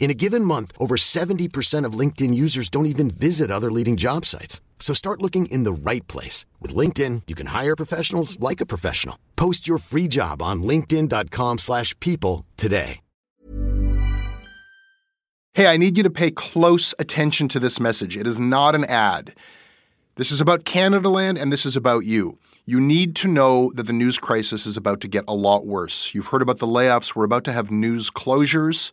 In a given month, over 70% of LinkedIn users don't even visit other leading job sites. So start looking in the right place. With LinkedIn, you can hire professionals like a professional. Post your free job on linkedin.com slash people today. Hey, I need you to pay close attention to this message. It is not an ad. This is about Canada Land and this is about you. You need to know that the news crisis is about to get a lot worse. You've heard about the layoffs. We're about to have news closures.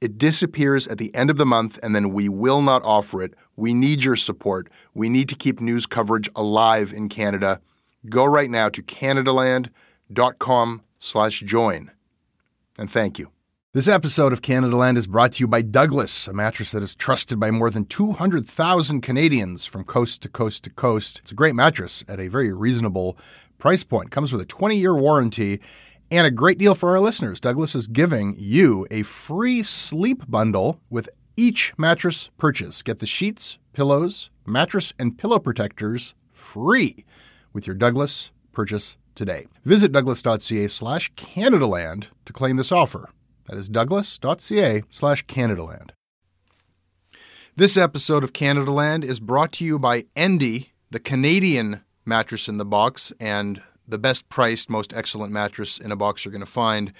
It disappears at the end of the month, and then we will not offer it. We need your support. We need to keep news coverage alive in Canada. Go right now to canadaland.com slash join. And thank you. This episode of Canada Land is brought to you by Douglas, a mattress that is trusted by more than 200,000 Canadians from coast to coast to coast. It's a great mattress at a very reasonable price point. Comes with a 20-year warranty and a great deal for our listeners. Douglas is giving you a free sleep bundle with each mattress purchase. Get the sheets, pillows, mattress, and pillow protectors free with your Douglas purchase today. Visit douglas.ca slash Canadaland to claim this offer. That is douglas.ca slash Canadaland. This episode of Canada Land is brought to you by Endy, the Canadian mattress in the box, and the best priced, most excellent mattress in a box you're going to find.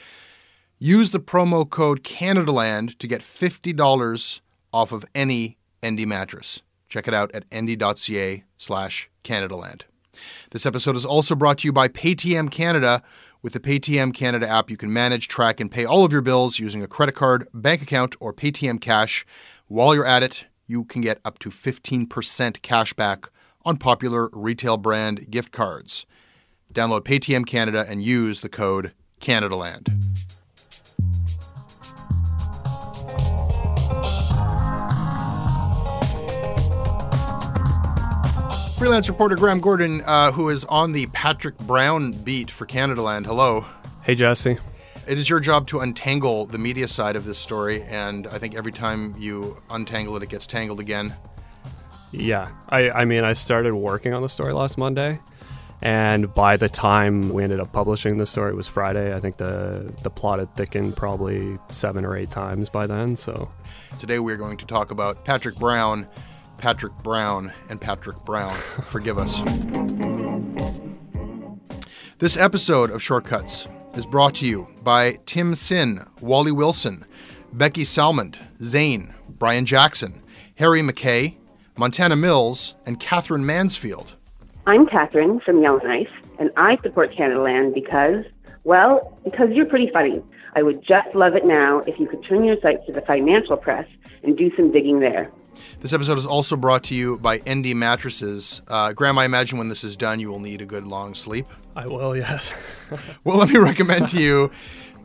Use the promo code CanadaLand to get $50 off of any Endy mattress. Check it out at endy.ca slash CanadaLand. This episode is also brought to you by Paytm Canada. With the Paytm Canada app, you can manage, track, and pay all of your bills using a credit card, bank account, or Paytm Cash. While you're at it, you can get up to 15% cash back on popular retail brand gift cards. Download Paytm Canada and use the code CanadaLand. Freelance reporter Graham Gordon, uh, who is on the Patrick Brown beat for Canada Land. Hello. Hey, Jesse. It is your job to untangle the media side of this story, and I think every time you untangle it, it gets tangled again. Yeah. I, I mean, I started working on the story last Monday, and by the time we ended up publishing the story, it was Friday. I think the, the plot had thickened probably seven or eight times by then. So Today we're going to talk about Patrick Brown, Patrick Brown, and Patrick Brown. Forgive us. This episode of Shortcuts is brought to you by Tim Sin, Wally Wilson, Becky Salmond, Zane, Brian Jackson, Harry McKay, Montana Mills, and Catherine Mansfield. I'm Catherine from Yellowknife, and I support Canada Land because, well, because you're pretty funny. I would just love it now if you could turn your sights to the financial press and do some digging there. This episode is also brought to you by Endy Mattresses. Uh, Graham, I imagine when this is done, you will need a good long sleep. I will, yes. Well, let me recommend to you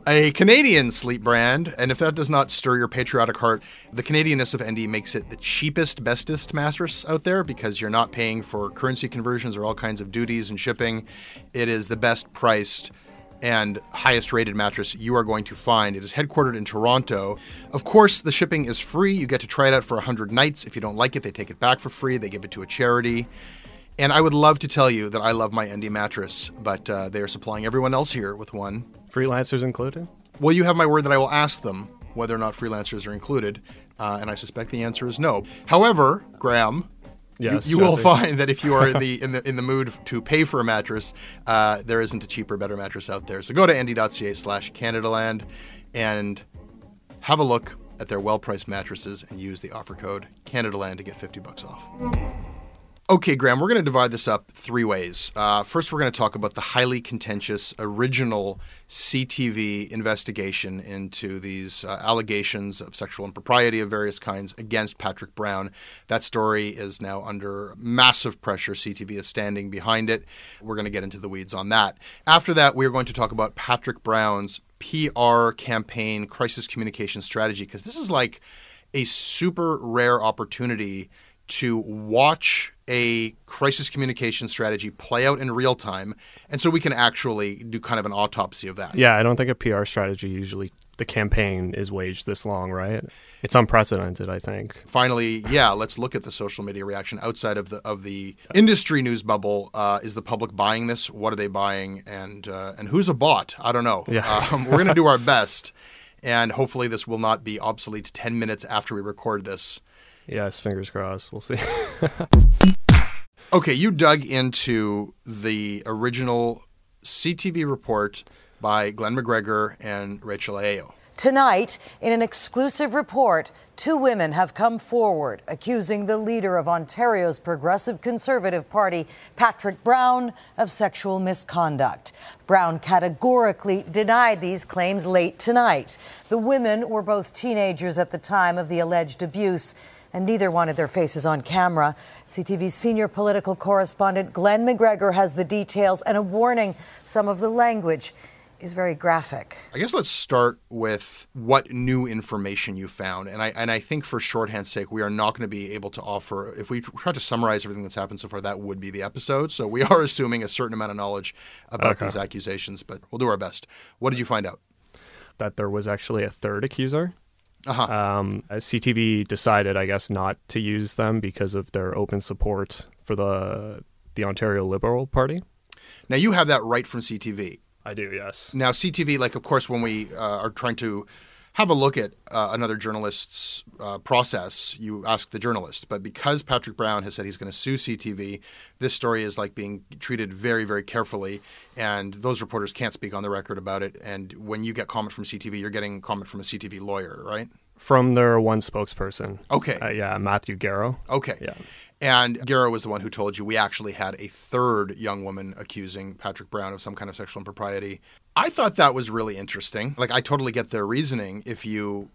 a Canadian sleep brand. And if that does not stir your patriotic heart, the Canadianness of Endy makes it the cheapest, bestest mattress out there because you're not paying for currency conversions or all kinds of duties and shipping. It is the best priced and highest rated mattress you are going to find. It is headquartered in Toronto. Of course, the shipping is free. You get to try it out for 100 nights. If you don't like it, they take it back for free. They give it to a charity. And I would love to tell you that I love my Endy mattress, but uh, they are supplying everyone else here with one. Freelancers included? Well, you have my word that I will ask them whether or not freelancers are included, uh, and I suspect the answer is no. However, Graham, Yes, you, you will find that if you are in the in the in the mood to pay for a mattress, uh, there isn't a cheaper, better mattress out there. So go to endy.ca slash Canadaland and have a look at their well-priced mattresses and use the offer code Canadaland to get 50 bucks off. Okay, Graham, we're going to divide this up three ways. Uh, first, we're going to talk about the highly contentious original CTV investigation into these uh, allegations of sexual impropriety of various kinds against Patrick Brown. That story is now under massive pressure. CTV is standing behind it. We're going to get into the weeds on that. After that, we are going to talk about Patrick Brown's PR campaign crisis communication strategy because this is like a super rare opportunity to watch a crisis communication strategy play out in real time and so we can actually do kind of an autopsy of that. Yeah, I don't think a PR strategy usually the campaign is waged this long, right? It's unprecedented, I think. Finally, yeah, let's look at the social media reaction outside of the of the industry news bubble. Uh, is the public buying this? What are they buying? And uh, and who's a bot? I don't know. Yeah. Um, we're gonna do our best, and hopefully this will not be obsolete ten minutes after we record this. Yes, fingers crossed. We'll see. Okay, you dug into the original CTV report by Glen McGregor and Rachel Aiello. Tonight, in an exclusive report, two women have come forward accusing the leader of Ontario's Progressive Conservative Party, Patrick Brown, of sexual misconduct. Brown categorically denied these claims late tonight. The women were both teenagers at the time of the alleged abuse, and neither wanted their faces on camera. CTV's senior political correspondent Glen McGregor has the details and a warning some of the language is very graphic. I guess let's start with what new information you found, and I and I think for shorthand's sake, we are not going to be able to offer. If we try to summarize everything that's happened so far, that would be the episode. So we are assuming a certain amount of knowledge about Okay. these accusations, but we'll do our best. What did you find out? that there was actually a third accuser. Uh-huh. Um, uh, CTV decided, I guess, not to use them because of their open support for the the Ontario Liberal Party. Now you have that right from CTV. I do, yes. Now, CTV, like, of course, when we uh, are trying to have a look at uh, another journalist's uh, process, you ask the journalist. But because Patrick Brown has said he's going to sue CTV, this story is like being treated very, very carefully. And those reporters can't speak on the record about it. And when you get comment from CTV, you're getting comment from a CTV lawyer, right? From their one spokesperson. Okay. Uh, yeah, Matthew Garrow. Okay. Yeah. And Garrow was the one who told you we actually had a third young woman accusing Patrick Brown of some kind of sexual impropriety. I thought that was really interesting. Like I totally get their reasoning if you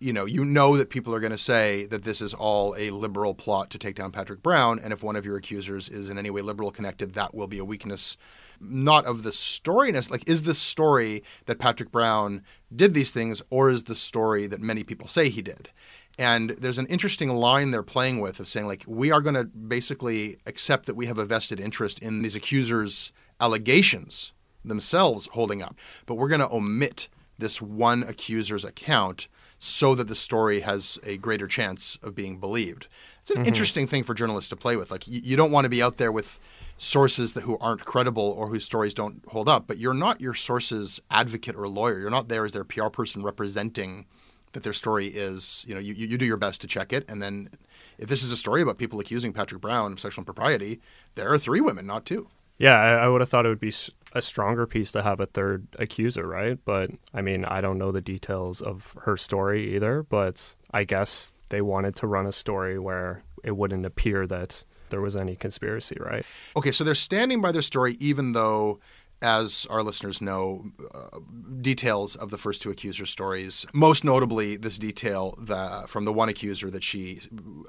you know, you know that people are going to say that this is all a liberal plot to take down Patrick Brown and if one of your accusers is in any way liberal connected, that will be a weakness not of the storiness like is this story that Patrick Brown did these things or is the story that many people say he did? And there's an interesting line they're playing with of saying, like, we are going to basically accept that we have a vested interest in these accusers' allegations themselves holding up, but we're going to omit this one accuser's account so that the story has a greater chance of being believed. It's an mm-hmm. interesting thing for journalists to play with. Like, you, you don't want to be out there with sources that who aren't credible or whose stories don't hold up, but you're not your source's advocate or lawyer. You're not there as their PR person representing that their story is, you know, you, you do your best to check it. And then if this is a story about people accusing Patrick Brown of sexual impropriety, there are three women, not two. Yeah, I, I would have thought it would be a stronger piece to have a third accuser, right? But I mean, I don't know the details of her story either, but I guess they wanted to run a story where it wouldn't appear that there was any conspiracy, right? Okay, so they're standing by their story, even though, as our listeners know, uh, details of the first two accuser stories, most notably this detail the, from the one accuser that she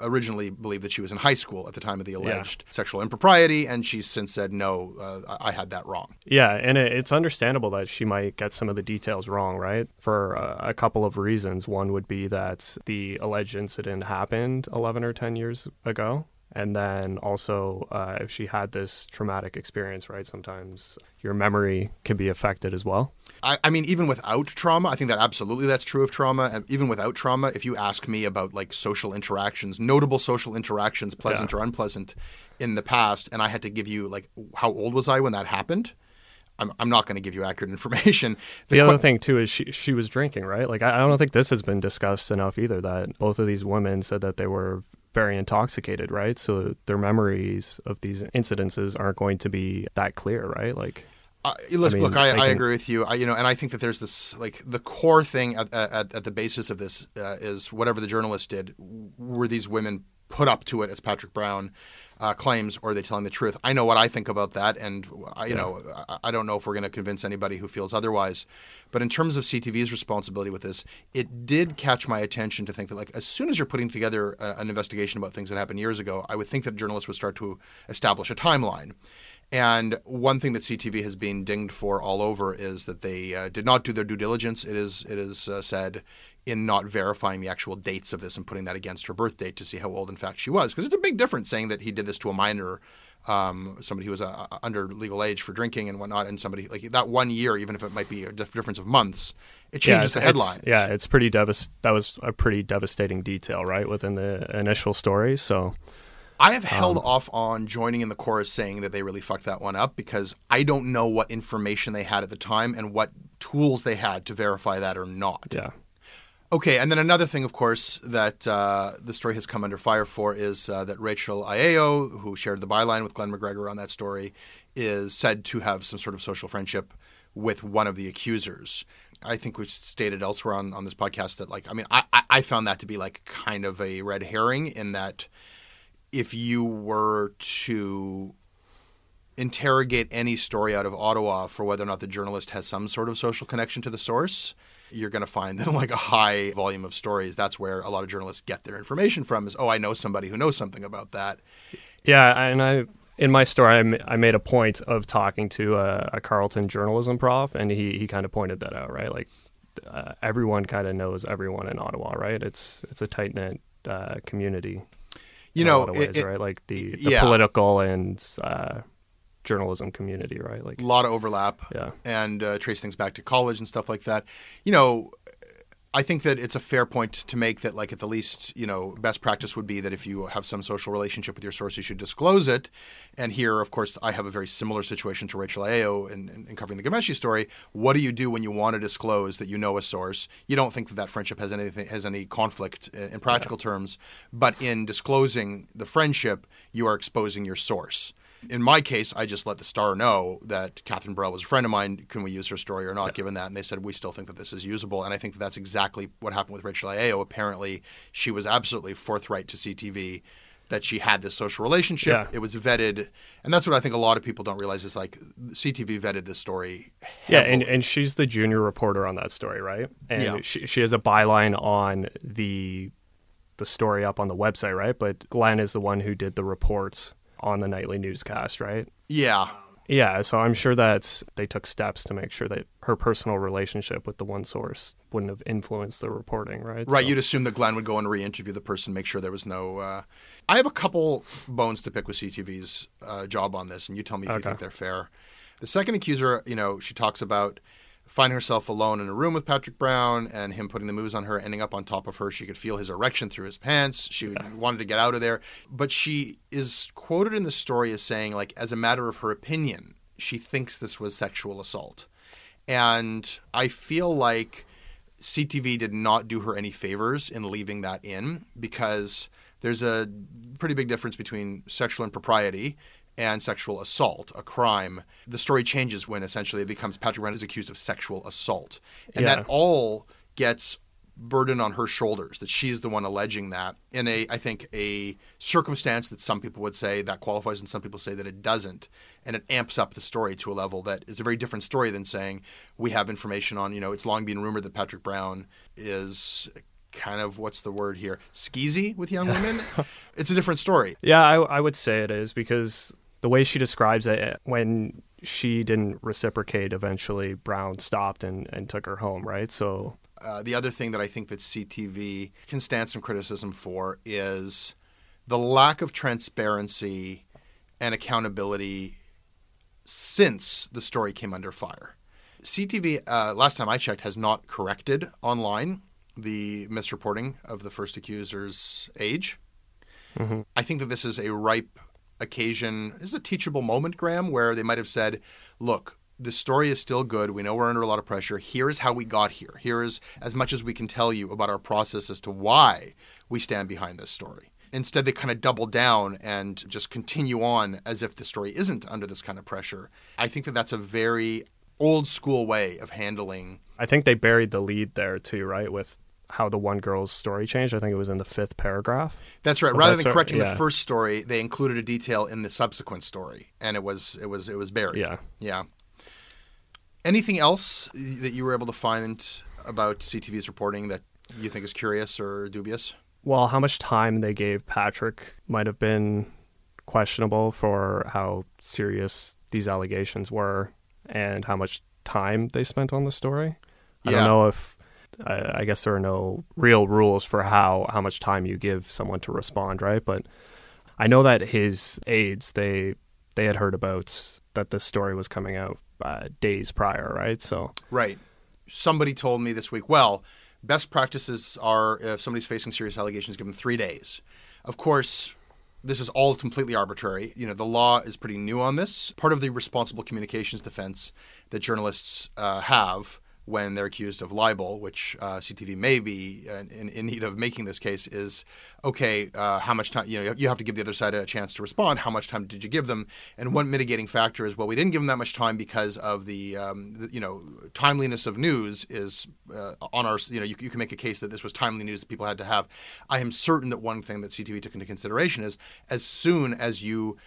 originally believed that she was in high school at the time of the alleged sexual impropriety, and she's since said, no, uh, I I had that wrong. Yeah, and it, it's understandable that she might get some of the details wrong, right? For uh, a couple of reasons. One would be that the alleged incident happened 11 or 10 years ago. And then also, uh, if she had this traumatic experience, right, sometimes your memory can be affected as well. I, I mean, even without trauma, I think that absolutely that's true of trauma. And even without trauma, if you ask me about like social interactions, notable social interactions, pleasant Yeah. or unpleasant, in the past, and I had to give you like how old was I when that happened, I'm, I'm not going to give you accurate information. The, que- other thing too is she she was drinking, right? Like I, I don't think this has been discussed enough either. That both of these women said that they were very intoxicated, right? So their memories of these incidences aren't going to be that clear, right? Like, uh, look, I mean, look, I, I agree with you. I, you know, and I think that there's this like the core thing at, at, at the basis of this uh, is whatever the journalist did. Were these women put up to it, as Patrick Brown uh, claims, or are they telling the truth? I know what I think about that, and I, you know, I, I don't know if we're going to convince anybody who feels otherwise. But in terms of CTV's responsibility with this, it did catch my attention to think that, like, as soon as you're putting together a, an investigation about things that happened years ago, I would think that journalists would start to establish a timeline. And one thing that CTV has been dinged for all over is that they uh, did not do their due diligence. It is it is uh, said in not verifying the actual dates of this and putting that against her birth date to see how old in fact she was, because it's a big difference saying that he did this to a minor, um, somebody who was uh, under legal age for drinking and whatnot, and somebody like that one year, even if it might be a dif- difference of months, it changes the it's- it's- headlines. Yeah, it's pretty devas- That was a pretty devastating detail, right, within the initial story. So I have held Um, off on joining in the chorus saying that they really fucked that one up because I don't know what information they had at the time and what tools they had to verify that or not. yeah, Okay, and then another thing, of course, that uh, the story has come under fire for is uh, that Rachel Aiello, who shared the byline with Glen McGregor on that story, is said to have some sort of social friendship with one of the accusers. I think we've stated elsewhere on, on this podcast that, like, I mean, I, I- I found that to be like kind of a red herring in that if you were to interrogate any story out of Ottawa for whether or not the journalist has some sort of social connection to the source, you're going to find that like a high volume of stories, that's where a lot of journalists get their information from is, oh, I know somebody who knows something about that. yeah. And I in my story, I, I made a point of talking to a, a Carleton journalism prof, and he he kind of pointed that out, right? Like uh, everyone kind of knows everyone in Ottawa, right? It's it's a tight knit uh, community. You know, a lot of ways, it- it- right? Like the, the yeah. political and uh, journalism community, right? Like a lot of overlap Yeah. and uh, trace things back to college and stuff like that. You know, I think that it's a fair point to make that, like, at the least, you know, best practice would be that if you have some social relationship with your source, you should disclose it. And here, of course, I have a very similar situation to Rachel Aiello in, in, in covering the Ghomeshi story. What do you do when you want to disclose that you know a source? You don't think that that friendship has anything has any conflict in practical terms, but in disclosing the friendship, you are exposing your source. In my case, I just let the Star know that Kathryn Borel was a friend of mine. Can we use her story or not? Given that, and they said we still think that this is usable, and I think that that's exactly what happened with Rachel Aiello. Apparently, she was absolutely forthright to CTV that she had this social relationship. Yeah. It was vetted, and that's what I think a lot of people don't realize is like CTV vetted this story. Yeah, and, and she's the junior reporter on that story, right? And Yeah. she she has a byline on the the story up on the website, right? But Glen is the one who did the reports on the nightly newscast, right? yeah, Yeah, so I'm sure that they took steps to make sure that her personal relationship with the one source wouldn't have influenced the reporting, right? Right, So- you'd assume that Glen would go and re-interview the person, make sure there was no. Uh... I have a couple bones to pick with CTV's uh, job on this, and you tell me if you think they're fair. The second accuser, you know, she talks about finding herself alone in a room with Patrick Brown and him putting the moves on her, ending up on top of her. She could feel his erection through his pants. She wanted to get out of there, but she is quoted in the story as saying, like, as a matter of her opinion, she thinks this was sexual assault, and I feel like. CTV did not do her any favors in leaving that in because there's a pretty big difference between sexual impropriety and sexual assault, a crime. The story changes when essentially it becomes Patrick Brown is accused of sexual assault. And Yeah. that all gets burden on her shoulders that she's the one alleging that in a I think a circumstance that some people would say that qualifies and some people say that it doesn't and it amps up the story to a level that is a very different story than saying we have information on you know it's long been rumored that Patrick Brown is kind of what's the word here skeezy with young women it's a different story Yeah, I, I would say it is because the way she describes it, when she didn't reciprocate, eventually Brown stopped and, and took her home, right? So, Uh, the other thing that I think that CTV can stand some criticism for is the lack of transparency and accountability since the story came under fire. CTV, uh, last time I checked, has not corrected online the misreporting of the first accuser's age. I think that this is a ripe occasion. This is a teachable moment, Graham, where they might have said, look, the story is still good. We know we're under a lot of pressure. Here is how we got here. Here is as much as we can tell you about our process as to why we stand behind this story. Instead, they kind of double down and just continue on as if the story isn't under this kind of pressure. I think that that's a very old school way of handling. I think they buried the lead there too, right? With how the one girl's story changed. I think it was in the fifth paragraph. That's right. Well, Rather that's than correcting yeah. the first story, they included a detail in the subsequent story, and it was it was it was buried. Yeah. Yeah. Anything else that you were able to find about CTV's reporting that you think is curious or dubious? Well, how much time they gave Patrick might have been questionable for how serious these allegations were and how much time they spent on the story. I Yeah. don't know if I, I guess there are no real rules for how how much time you give someone to respond, right? But I know that his aides they they had heard about that this story was coming out uh, days prior, right? So Right. Somebody told me this week, well, best practices are if somebody's facing serious allegations, give them three days. Of course, this is all completely arbitrary. You know, the law is pretty new on this. Part of the responsible communications defense that journalists uh, have when they're accused of libel, which uh, CTV may be uh, in, in need of making this case, is okay. Uh, how much time? You know, you have to give the other side a chance to respond. How much time did you give them? And one mitigating factor is well, we didn't give them that much time because of the, um, the you know timeliness of news is uh, on our. You know, you, you can make a case that this was timely news that people had to have. I am certain that one thing that CTV took into consideration is as soon as you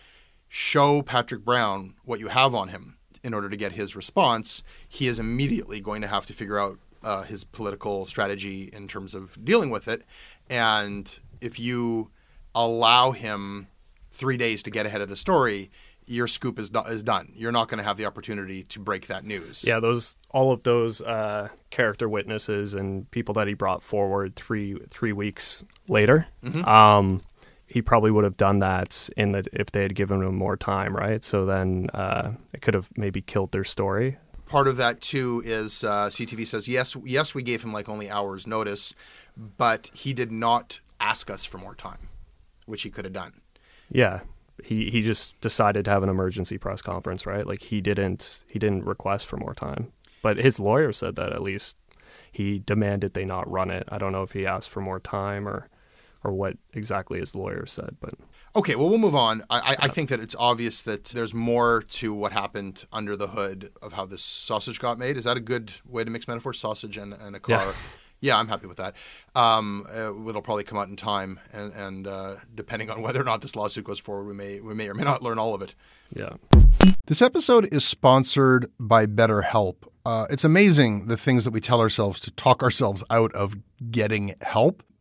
show Patrick Brown what you have on him in order to get his response, he is immediately going to have to figure out uh, his political strategy in terms of dealing with it. And if you allow him three days to get ahead of the story, your scoop is, do- is done. You're not going to have the opportunity to break that news. Yeah, those all of those uh, character witnesses and people that he brought forward three three weeks later. Um, he probably would have done that in the if they had given him more time, right? So then uh, it could have maybe killed their story. part of that too is uh, CTV says yes, yes, we gave him like only hours notice, but he did not ask us for more time, which he could have done. Yeah, he he just decided to have an emergency press conference, right? Like he didn't he didn't request for more time, but his lawyer said that at least he demanded they not run it. I don't know if he asked for more time or or what exactly his lawyer said, but Okay, well, we'll move on. I, I, I think that it's obvious that there's more to what happened under the hood of how this sausage got made. Is that a good way to mix metaphors? Sausage and, and a car. Yeah. Yeah, I'm happy with that. Um, uh, it'll probably come out in time, and, and uh, depending on whether or not this lawsuit goes forward, we may we may or may not learn all of it. yeah. This episode is sponsored by BetterHelp. Uh, it's amazing the things that we tell ourselves to talk ourselves out of getting help.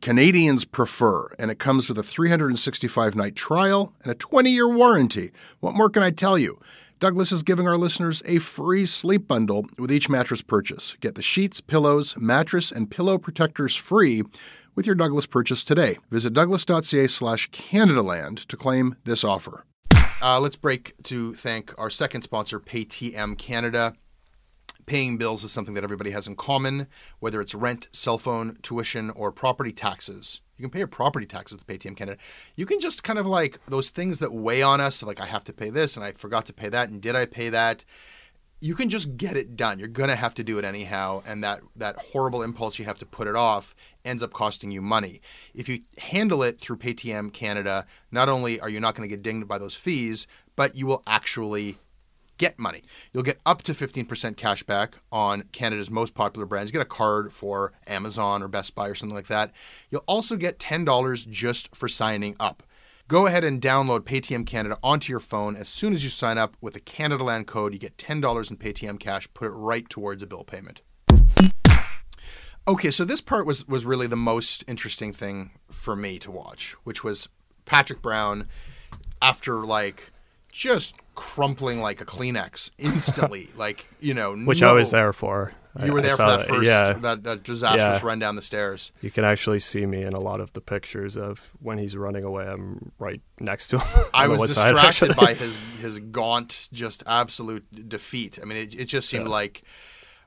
Canadians prefer, and it comes with a 365 night trial and a 20 year warranty. What more can I tell you? Douglas is giving our listeners a free sleep bundle with each mattress purchase. Get the sheets, pillows, mattress, and pillow protectors free with your Douglas purchase today. Visit douglas.ca slash Canadaland to claim this offer. Uh, let's break to thank our second sponsor, PayTM Canada. Paying bills is something that everybody has in common, whether it's rent, cell phone, tuition, or property taxes. You can pay your property taxes with Paytm Canada. You can just kind of like those things that weigh on us, like I have to pay this and I forgot to pay that, and did I pay that? You can just get it done. You're gonna have to do it anyhow, and that that horrible impulse you have to put it off ends up costing you money. If you handle it through Paytm Canada, not only are you not going to get dinged by those fees, but you will actually get money. You'll get up to 15% cash back on Canada's most popular brands. You get a card for Amazon or Best Buy or something like that. You'll also get $10 just for signing up. Go ahead and download Paytm Canada onto your phone. As soon as you sign up with a Canada Land code, you get $10 in Paytm cash. Put it right towards a bill payment. Okay, so this part was was really the most interesting thing for me to watch, which was Patrick Brown after like just crumpling like a Kleenex instantly, like you know, which no, I was there for. You were there for that first Yeah, that, that disastrous Yeah. run down the stairs. you can actually see me in a lot of the pictures of when he's running away. I'm right next to him. I was distracted by his his gaunt, just absolute defeat. I mean, it, it just seemed like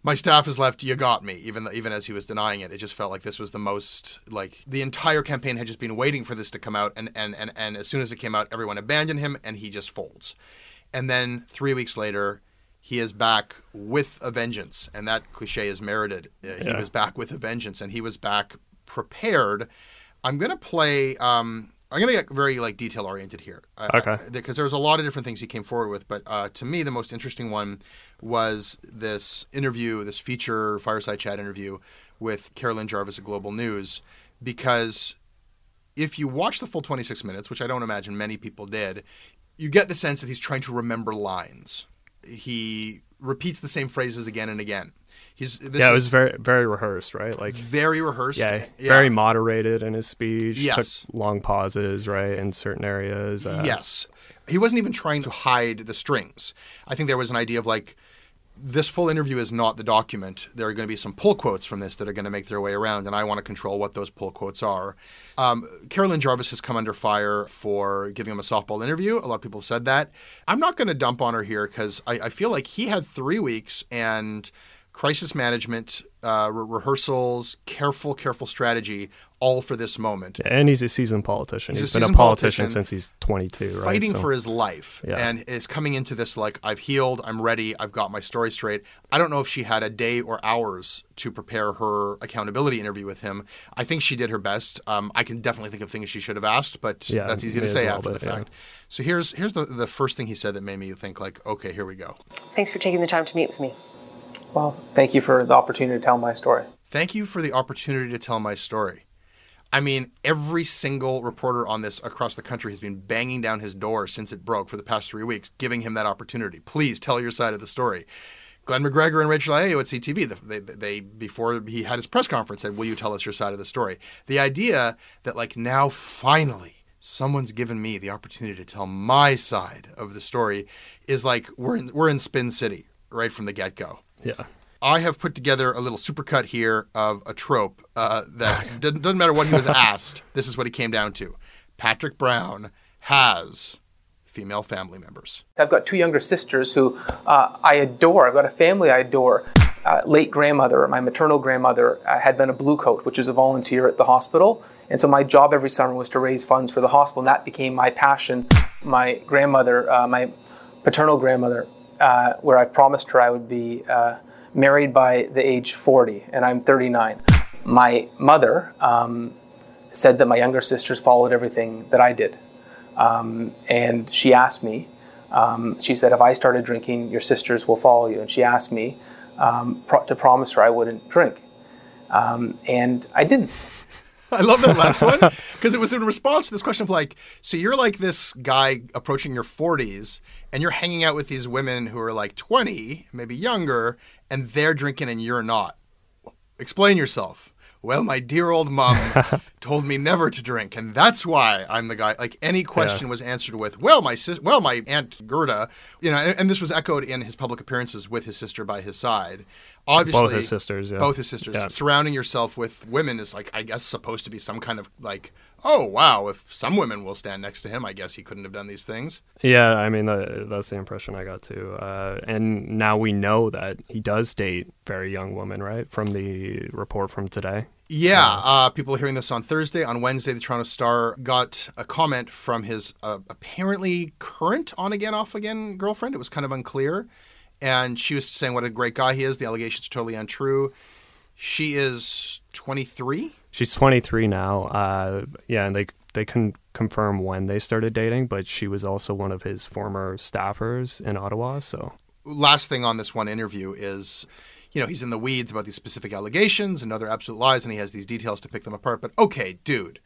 my staff has left. You got me. Even even as he was denying it, it just felt like this was the most like the entire campaign had just been waiting for this to come out, and and and, and as soon as it came out, everyone abandoned him, and he just folds. And then three weeks later, he is back with a vengeance, and that cliche is merited. Uh, He Yeah. was back with a vengeance, and he was back prepared. I'm gonna play. Um, I'm gonna get very like detail oriented here. Uh, Okay. Because there was a lot of different things he came forward with, but uh, to me, the most interesting one was this interview, this feature fireside chat interview with Carolyn Jarvis at Global News, because if you watch the full 26 minutes, which I don't imagine many people did, you get the sense that he's trying to remember lines. He repeats the same phrases again and again. He's this yeah, it was very very rehearsed, right? Like very rehearsed. yeah, very moderated in his speech. Yes. took long pauses, right, in certain areas. Uh, yes. He wasn't even trying to hide the strings. I think there was an idea of like, this full interview is not the document. There are going to be some pull quotes from this that are going to make their way around, and I want to control what those pull quotes are. Um, Carolyn Jarvis has come under fire for giving him a softball interview. A lot of people have said that. I'm not going to dump on her here because I, I feel like he had three weeks and crisis management, uh, re- rehearsals, careful, careful strategy, all for this moment. and he's a seasoned politician. He's a he's been a politician, politician since he's 22, right? fighting So- for his life Yeah. and is coming into this like I've healed, I'm ready, I've got my story straight. I don't know if she had a day or hours to prepare her accountability interview with him. I think she did her best. Um, I can definitely think of things she should have asked, but Yeah, that's easy to say well, after the but, yeah. fact. So here's here's the the first thing he said that made me think like, okay, here we go. Thanks for taking the time to meet with me. Well, thank you for the opportunity to tell my story. Thank you for the opportunity to tell my story. I mean, every single reporter on this across the country has been banging down his door since it broke for the past three weeks, giving him that opportunity. Please tell your side of the story. Glen McGregor and Rachel Aiello at CTV, they, they, before he had his press conference, said, "Will you tell us your side of the story?" The idea that like now finally someone's given me the opportunity to tell my side of the story is like we're in, we're in Spin City right from the get go. yeah. I have put together a little supercut here of a trope uh, that doesn't, doesn't matter what he was asked. This is what he came down to. Patrick Brown has female family members. I've got two younger sisters who uh, I adore. I've got a family I adore. Uh, late grandmother, my maternal grandmother, uh, had been a blue coat, which is a volunteer at the hospital. And so my job every summer was to raise funds for the hospital, and that became my passion. My grandmother, uh, my paternal grandmother, uh, where I promised her I would be uh, married by the age 40, and I'm 39. My mother um, said that my younger sisters followed everything that I did. Um, and she asked me, um, she said, if I started drinking, your sisters will follow you. And she asked me um, pro- to promise her I wouldn't drink. Um, and I didn't. I love that last one because it was in response to this question of like, so you're like this guy approaching your 40s and you're hanging out with these women who are like 20, maybe younger, and they're drinking and you're not. Explain yourself. Well, my dear old mom told me never to drink, and that's why I'm the guy. Like any question was answered with, "Well, my sis, well, my aunt Gerda," you know, and, and this was echoed in his public appearances with his sister by his side. obviously both his sisters. Yeah. both his sisters. Yeah. Surrounding yourself with women is like, I guess, supposed to be some kind of like, oh wow, if some women will stand next to him, I guess he couldn't have done these things. Yeah, I mean that, that's the impression I got too. Uh, and now we know that he does date very young women, right? From the report from today. Yeah, uh, people are hearing this on Thursday. On Wednesday, the Toronto Star got a comment from his uh, apparently current on again, off again girlfriend. It was kind of unclear. And she was saying what a great guy he is. The allegations are totally untrue. She is 23. She's 23 now. Uh, yeah, and they they couldn't confirm when they started dating, but she was also one of his former staffers in Ottawa. So Last thing on this one interview is, you know, he's in the weeds about these specific allegations and other absolute lies, and he has these details to pick them apart. But okay, dude,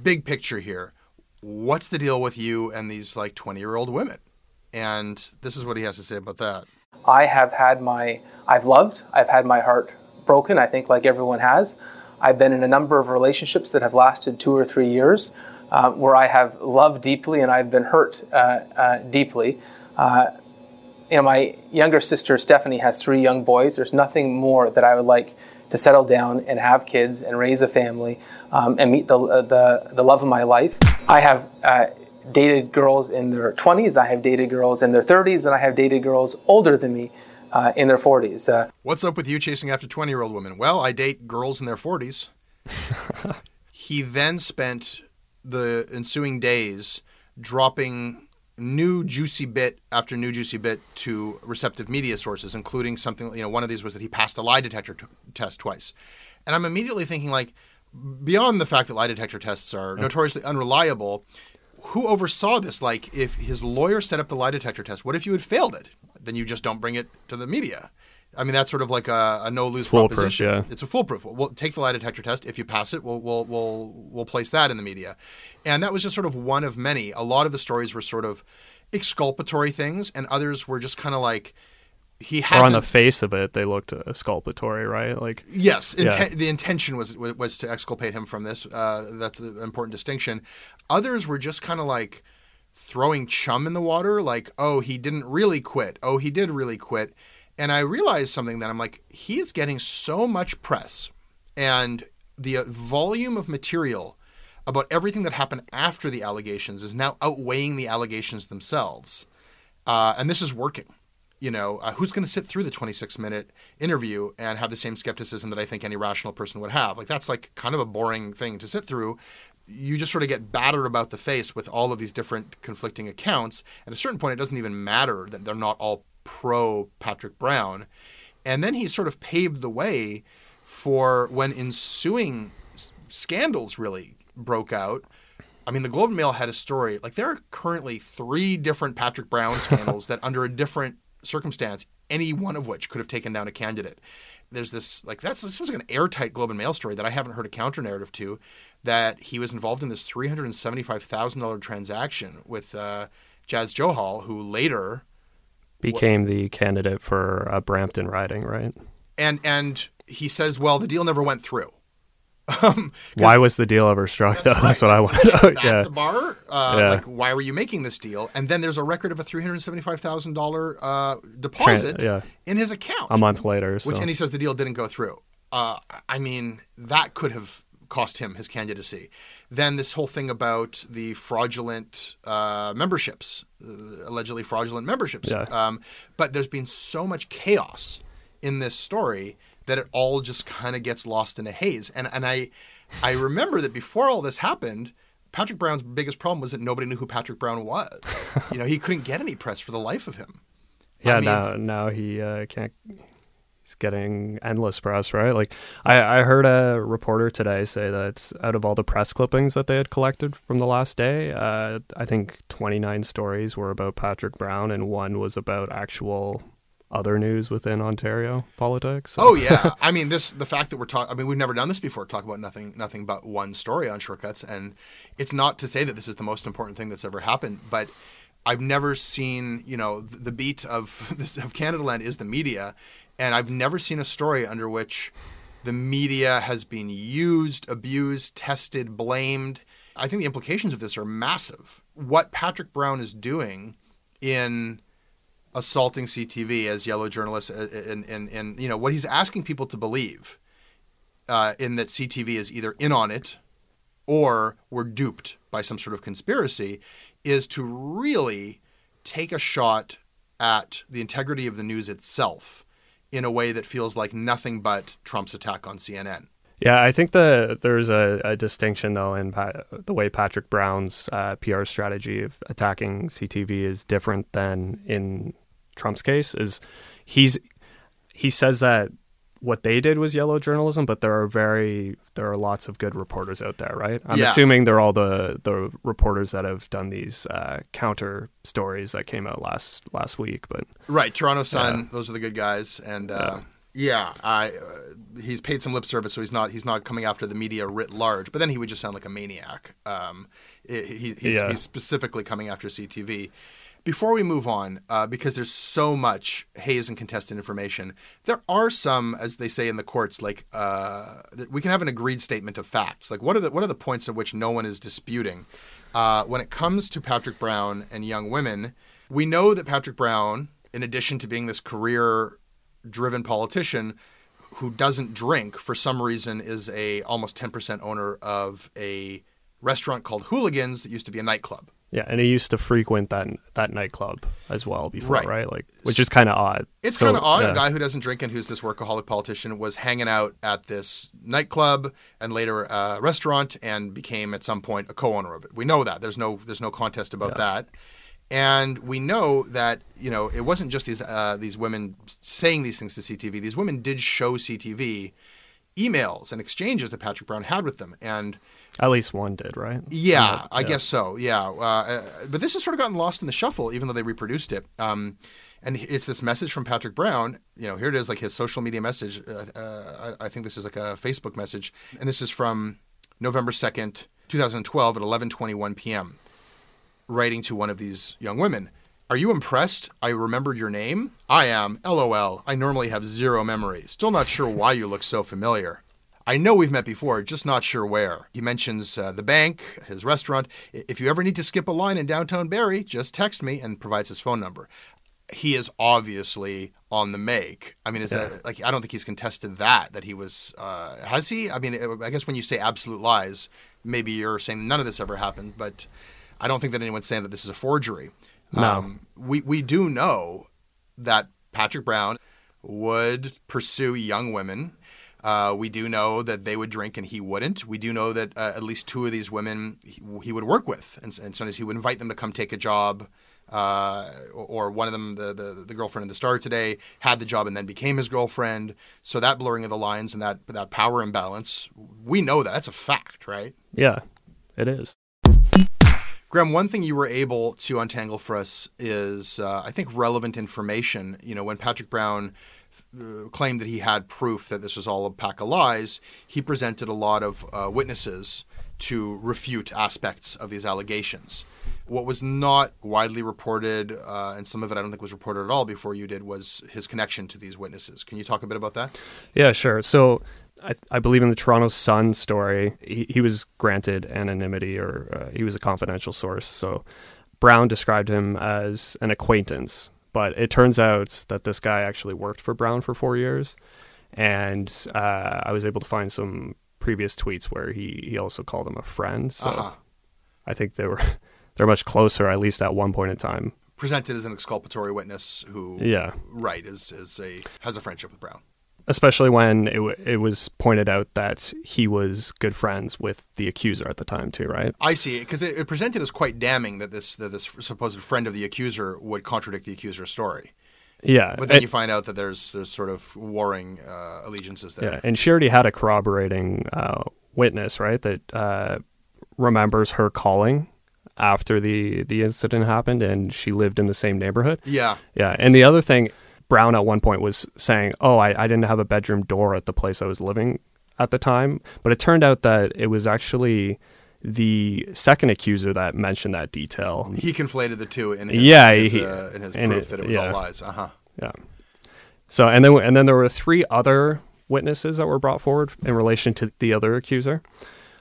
big picture here. What's the deal with you and these like 20 year old women? And this is what he has to say about that. I have had my, I've loved, I've had my heart broken, I think, like everyone has. I've been in a number of relationships that have lasted two or three years uh, where I have loved deeply and I've been hurt uh, uh, deeply. Uh, you know, my younger sister Stephanie has three young boys. There's nothing more that I would like to settle down and have kids and raise a family um, and meet the, the, the love of my life. I have uh, dated girls in their 20s, I have dated girls in their 30s, and I have dated girls older than me uh, in their 40s. Uh, What's up with you chasing after 20 year old women? Well, I date girls in their 40s. he then spent the ensuing days dropping new juicy bit after new juicy bit to receptive media sources, including something, you know, one of these was that he passed a lie detector t- test twice. And I'm immediately thinking, like, beyond the fact that lie detector tests are notoriously unreliable, who oversaw this? Like, if his lawyer set up the lie detector test, what if you had failed it? Then you just don't bring it to the media. I mean, that's sort of like a, a no lose proposition. yeah. It's a foolproof. We'll take the lie detector test. If you pass it, we'll, we'll we'll we'll place that in the media, and that was just sort of one of many. A lot of the stories were sort of exculpatory things, and others were just kind of like he or has on the face of it, they looked exculpatory, right? Like Yes, Yeah. the intention was was to exculpate him from this. Uh, that's the important distinction. Others were just kind of like throwing chum in the water, like, "Oh, he didn't really quit. Oh, he did really quit." And I realized something that I'm like, he is getting so much press, and the uh, volume of material about everything that happened after the allegations is now outweighing the allegations themselves, uh, and this is working you know, uh, who's going to sit through the 26 minute interview and have the same skepticism that I think any rational person would have? Like, that's like kind of a boring thing to sit through. You just sort of get battered about the face with all of these different conflicting accounts. At a certain point, it doesn't even matter that they're not all pro Patrick Brown. And then he sort of paved the way for when ensuing scandals really broke out. I mean, the Globe and Mail had a story. Like, there are currently three different Patrick Brown scandals that, under a different circumstance, any one of which could have taken down a candidate. There's this, like, that's this is like an airtight Globe and Mail story that I haven't heard a counter narrative to. That he was involved in this three hundred and seventy-five thousand dollar transaction with uh, Jazz Johal, who later became the candidate for a Brampton riding, right? and and he says, well, the deal never went through. Um, Why was the deal ever struck? Though that's what I want to know. yeah, the bar? Uh, Yeah. Like, why were you making this deal? And then there's a record of a three hundred seventy-five thousand dollar uh, deposit yeah. in his account, a month later. So. which and he says the deal didn't go through. Uh, I mean, that could have cost him his candidacy. Then this whole thing about the fraudulent uh, memberships, uh, allegedly fraudulent memberships. Yeah. Um, but there's been so much chaos in this story that it all just kind of gets lost in a haze. And and I I remember that before all this happened, Patrick Brown's biggest problem was that nobody knew who Patrick Brown was. you know, he couldn't get any press for the life of him. yeah, I mean- now now he uh, can't. He's getting endless press, right? Like I, I heard a reporter today say that out of all the press clippings that they had collected from the last day, uh, I think 29 stories were about Patrick Brown, and one was about actual other news within Ontario politics. So- Oh yeah, I mean this the fact that we're talking. I mean we've never done this before. Talk about nothing, nothing but one story on shortcuts, and it's not to say that this is the most important thing that's ever happened, but I've never seen you know the, the beat of this, of Canada Land is the media, and I've never seen a story under which the media has been used, abused, tested, blamed. I think the implications of this are massive. What Patrick Brown is doing in assaulting CTV as yellow journalists, uh, and, and, and you know what he's asking people to believe, uh, in that CTV is either in on it, or were duped by some sort of conspiracy, is to really take a shot at the integrity of the news itself in a way that feels like nothing but Trump's attack on CNN. Yeah, I think the there's a, a distinction though in pa- the way Patrick Brown's uh, PR strategy of attacking CTV is different than in Trump's case. Is he's he says that what they did was yellow journalism, but there are very there are lots of good reporters out there, right? I'm Yeah. assuming they're all the the reporters that have done these uh, counter stories that came out last last week. But Right, Toronto Sun. Those are the good guys, and uh, yeah, I, uh, he's paid some lip service, so he's not he's not coming after the media writ large. But then he would just sound like a maniac. Um, he, he's, Yeah. he's specifically coming after CTV. Before we move on, uh, because there's so much haze and contested information, there are some, as they say in the courts, like uh, we can have an agreed statement of facts. Like what are the what are the points at which no one is disputing? Uh, when it comes to Patrick Brown and young women, we know that Patrick Brown, in addition to being this career driven politician who doesn't drink for some reason is a almost 10% owner of a restaurant called Hooligans that used to be a nightclub. Yeah, and he used to frequent that that nightclub as well before, Right. right? Like, which is kind of odd. It's So, kind of odd. yeah. A guy who doesn't drink and who's this workaholic politician was hanging out at this nightclub and later a restaurant and became at some point a co-owner of it. We know that. There's no there's no contest about that. And we know that you know it wasn't just these uh, these women saying these things to CTV. These women did show CTV emails and exchanges that Patrick Brown had with them, and At least one did, right? yeah, I guess so. Yeah, uh, uh, but this has sort of gotten lost in the shuffle, even though they reproduced it. Um, and it's this message from Patrick Brown. You know, here it is, like his social media message. Uh, uh, I, think this is like a Facebook message, and this is from November second, two thousand twelve, at eleven twenty one p.m. Writing to one of these young women. Are you impressed? I remembered your name. I am. LOL. I normally have zero memory. Still not sure why you look so familiar. I know we've met before, just not sure where. He mentions uh, the bank, his restaurant. If you ever need to skip a line in downtown Barrie, just text me and provides his phone number. He is obviously on the make. I mean, is that like I don't think he's contested that that he was. Uh, has he? I mean, I guess when you say absolute lies, maybe you're saying none of this ever happened, but I don't think that anyone's saying that this is a forgery. Um, we we do know that Patrick Brown would pursue young women. Uh, we do know that they would drink and he wouldn't. We do know that uh, at least two of these women he, he would work with, and, and sometimes he would invite them to come take a job. Uh, or one of them, the, the the girlfriend in the Star today, had the job and then became his girlfriend. So that blurring of the lines and that that power imbalance, we know that that's a fact, right? Yeah, it is. Graeme, one thing you were able to untangle for us is, uh, I think, relevant information. You know, when Patrick Brown claimed that he had proof that this was all a pack of lies, he presented a lot of uh, witnesses to refute aspects of these allegations. What was not widely reported, uh, and some of it I don't think was reported at all before you did, was his connection to these witnesses. Can you talk a bit about that? Yeah, sure. So I, I believe in the Toronto Sun story, he, he was granted anonymity or uh, he was a confidential source. So Brown described him as an acquaintance, but it turns out that this guy actually worked for Brown for four years. And uh, I was able to find some previous tweets where he, he also called him a friend. So Uh-huh. I think they were they're much closer, at least at one point in time. Presented as an exculpatory witness who, Yeah. right, is, is a has a friendship with Brown. Especially when it, w- it was pointed out that he was good friends with the accuser at the time too right I see, because it, it presented as quite damning that this that this supposed friend of the accuser would contradict the accuser's story. yeah But then and, you find out that there's there's sort of warring uh, allegiances there. yeah and she already had a corroborating uh, witness right that uh, remembers her calling after the the incident happened and she lived in the same neighborhood Yeah, yeah and the other thing brown at one point was saying oh I, I didn't have a bedroom door at the place i was living at the time but it turned out that it was actually the second accuser that mentioned that detail he conflated the two in his, Yeah, his, he- uh, in his proof it- that it was yeah. all lies. Uh huh. Yeah. So and then and then there were three other witnesses that were brought forward in relation to the other accuser.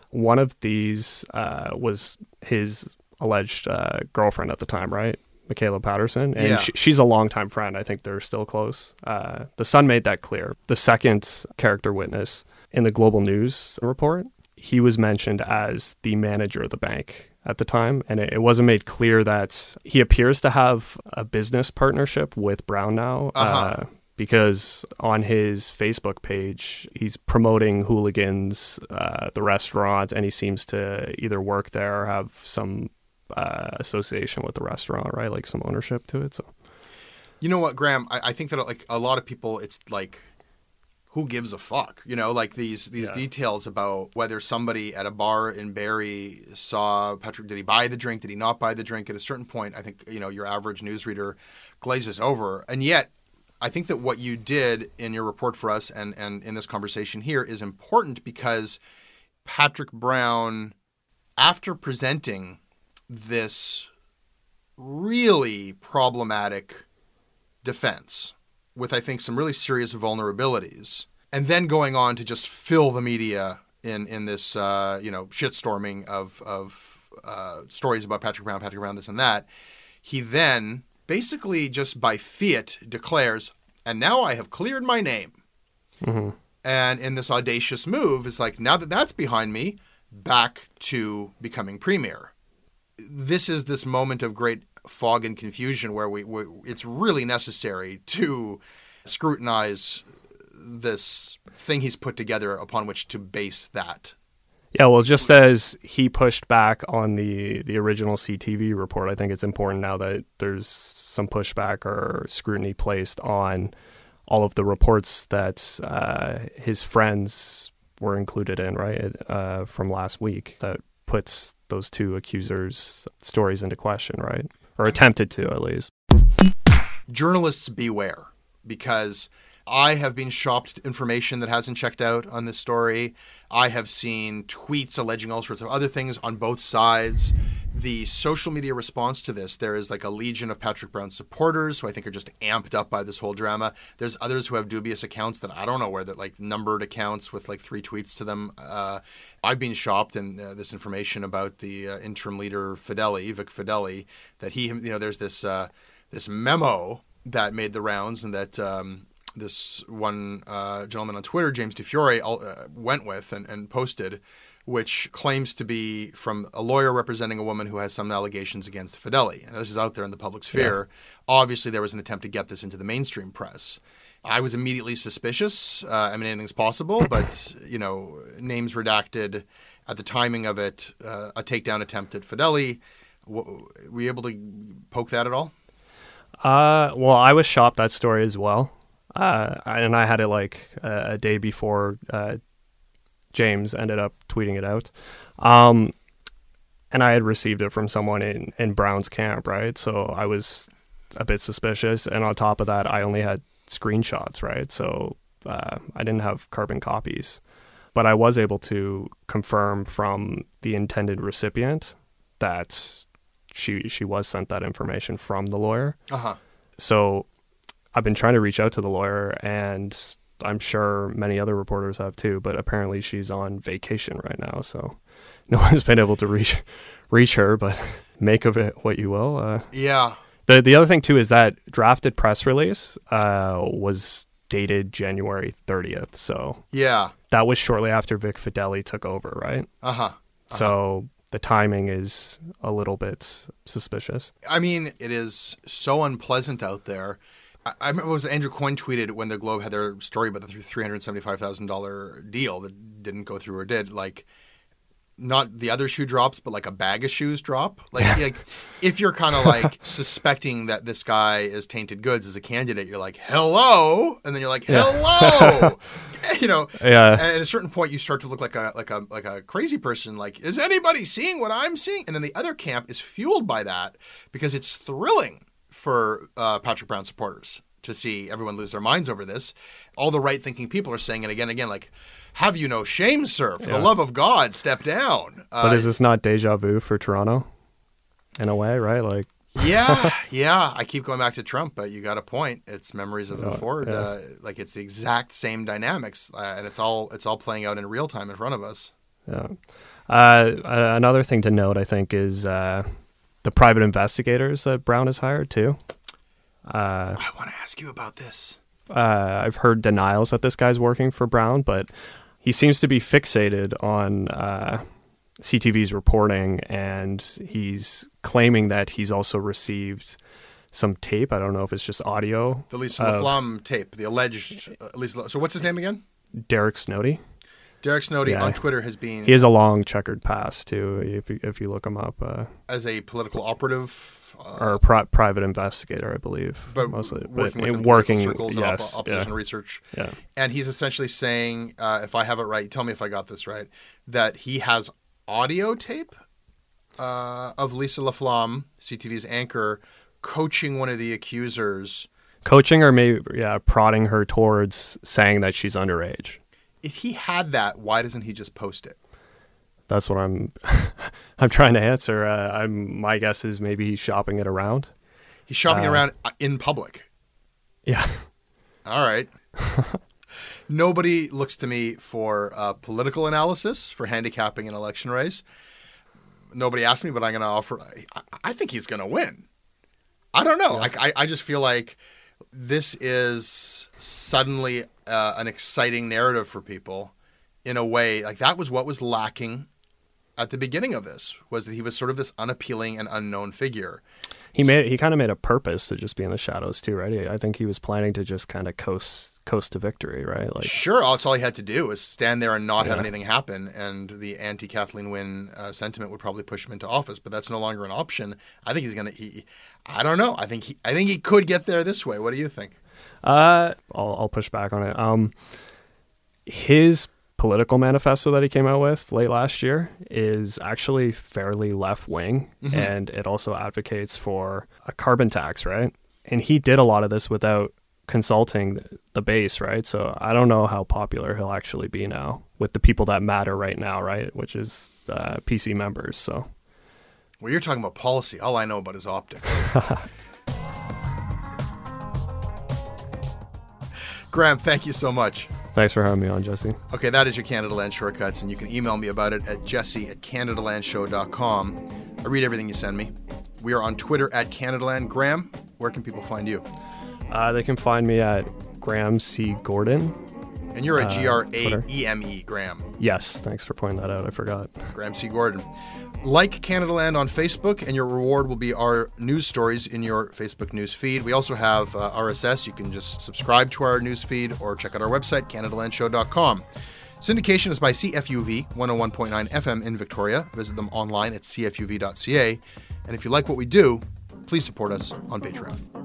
One of these uh, was his alleged uh, girlfriend at the time, right? Michaela Patterson, and Yeah. sh- she's a longtime friend. I think they're still close. Uh, the Sun made that clear. The second character witness in the Global News report, he was mentioned as the manager of the bank at the time, and it, it wasn't made clear that he appears to have a business partnership with Brown now. Uh-huh. Uh, because on his Facebook page, he's promoting Hooligans, uh, the restaurant, and he seems to either work there or have some uh, association with the restaurant, right? Like some ownership to it. So You know what, Graeme? I, I think that like a lot of people, it's like, who gives a fuck? You know, like these these Yeah. details about whether somebody at a bar in Barrie saw Patrick. Did he buy the drink? Did he not buy the drink? At a certain point, I think you know your average newsreader glazes over, and yet. I think that what you did in your report for us and, and in this conversation here is important because Patrick Brown, after presenting this really problematic defense with I think some really serious vulnerabilities, and then going on to just fill the media in in this uh, you know shitstorming of of uh, stories about Patrick Brown, Patrick Brown, this and that. He then basically just by fiat declares, "And now I have cleared my name." And in this audacious move, is like now that that's behind me, back to becoming premier this is this moment of great fog and confusion where we, we it's really necessary to scrutinize this thing he's put together upon which to base that. yeah, well, just as he pushed back on the the original CTV report, I think it's important now that there's some pushback or scrutiny placed on all of the reports that uh, his friends were included in, right, uh, from last week that puts those two accusers' stories into question, right, or attempted to at least. Journalists beware because I have been shopped information that hasn't checked out on this story. I have seen tweets alleging all sorts of other things on both sides. The social media response to this, there is like a legion of Patrick Brown supporters who I think are just amped up by this whole drama. There's others who have dubious accounts that I don't know where that like numbered accounts with like three tweets to them. Uh, I've been shopped in uh, this information about the uh, interim leader Fedeli, Vic Fedeli, that he, you know, there's this uh, this memo that made the rounds and that um, this one uh, gentleman on Twitter, James DeFiore, uh, went with and, and posted, which claims to be from a lawyer representing a woman who has some allegations against Fedeli. And this is out there in the public sphere. Obviously, there was an attempt to get this into the mainstream press. I was immediately suspicious. Uh, I mean, anything's possible, but you know, names redacted at the timing of it, uh, a takedown attempt at Fedeli. W- were you able to poke that at all? Uh, well, I was shocked that story as well. Uh, and I had it like a, a day before uh, James ended up tweeting it out. Um, and I had received it from someone in, in Brown's camp, right? So I was a bit suspicious. And on top of that, I only had screenshots, right? So uh, I didn't have carbon copies. But I was able to confirm from the intended recipient that she she was sent that information from the lawyer. Uh huh. So I've been trying to reach out to the lawyer, and I'm sure many other reporters have too. But apparently, she's on vacation right now, so no one's been able to reach reach her. But make of it what you will. Uh, Yeah. the the other thing too is that drafted press release uh, was dated January 30th, so Yeah. that was shortly after Vic Fedeli took over, right? Uh huh. So the timing is a little bit suspicious. I mean, it is so unpleasant out there. I, remember it was Andrew Coyne tweeted when the Globe had their story about the three hundred seventy-five thousand dollar deal that didn't go through or did like. Not the other shoe drops, but like a bag of shoes drop. Like, like if you're kind of like suspecting that this guy is tainted goods as a candidate, you're like, hello, and then you're like, hello, you know. Yeah. And at a certain point, you start to look like a like a like a crazy person. Like, is anybody seeing what I'm seeing? And then the other camp is fueled by that because it's thrilling for uh, Patrick Brown supporters to see everyone lose their minds over this. All the right-thinking people are saying it again and again, like, "Have you no shame, sir? For the love of God, step down." Uh, But is this not deja vu for Toronto? In a way, right? Like, yeah, yeah. I keep going back to Trump, but you got a point. It's memories of the Ford. yeah. Uh, like it's the exact same dynamics, uh, and it's all it's all playing out in real time in front of us. yeah. Uh, another thing to note, I think, is uh, the private investigators that Brown has hired too. I want to ask you about this. Uh, I've heard denials that this guy's working for Brown, but he seems to be fixated on uh, CTV's reporting, and he's claiming that he's also received some tape. I don't know if it's just audio. The Lisa of Laflamme tape, the alleged uh, Lisa. So what's his name again? Derek Snowdy. Derek Snowdy Yeah. on Twitter has been He has a long checkered past too. If you, if you look him up, uh, as a political operative, uh, or a pri- private investigator, I believe, but mostly. working but working, circles and op- opposition yeah, research. yeah. And he's essentially saying, uh, if I have it right, tell me if I got this right, that he has audio tape uh, of Lisa Laflamme, CTV's anchor, coaching one of the accusers. coaching or maybe yeah, prodding her towards saying that she's underage. If he had that, why doesn't he just post it? That's what I'm I'm trying to answer. Uh, I'm my guess is maybe he's shopping it around. He's shopping Uh, around uh, in public. Yeah. All right. Nobody looks to me for uh, political analysis for handicapping an election race. Nobody asked me, but I'm going to offer. I, I think he's going to win. I don't know. Like I, I just feel like this is suddenly uh, an exciting narrative for people in a way. Like that was what was lacking at the beginning of this was that he was sort of this unappealing and unknown figure. He made he kind of made a purpose to just be in the shadows too, right? I think he was planning to just kind of coast coast to victory, right? Like Sure, that's all he had to do was stand there and not have anything happen, and the anti Kathleen Wynne uh, sentiment would probably push him into office. But that's no longer an option. I think he's gonna. He, I don't know. I think he. I think he could get there this way. What do you think? Uh, I'll, I'll push back on it. Um, his political manifesto that he came out with late last year is actually fairly left wing, and it also advocates for a carbon tax, right? And he did a lot of this without consulting the base, right? So I don't know how popular he'll actually be now with the people that matter right now, right? Which is uh, PC members. So Well, you're talking about policy. All I know about is optics. Graeme, thank you so much. thanks for having me on, Jesse. Okay, that is your Canada Land Shortcuts, and you can email me about it at jesse at CanadaLandShow.com. I read everything you send me. We are on Twitter at CanadaLand. Graeme, where can people find you? Uh, they can find me at Graeme C. Gordon. And you're a Uh, G R A. E M E, Graeme. Yes, thanks for pointing that out. I forgot. Graeme C. Gordon. Like Canada Land on Facebook, and your reward will be our news stories in your Facebook news feed. We also have uh, RSS. You can just subscribe to our news feed or check out our website, CanadaLandShow.com. Syndication is by CFUV 101.9 FM in Victoria. Visit them online at cfuv.ca. And if you like what we do, please support us on Patreon.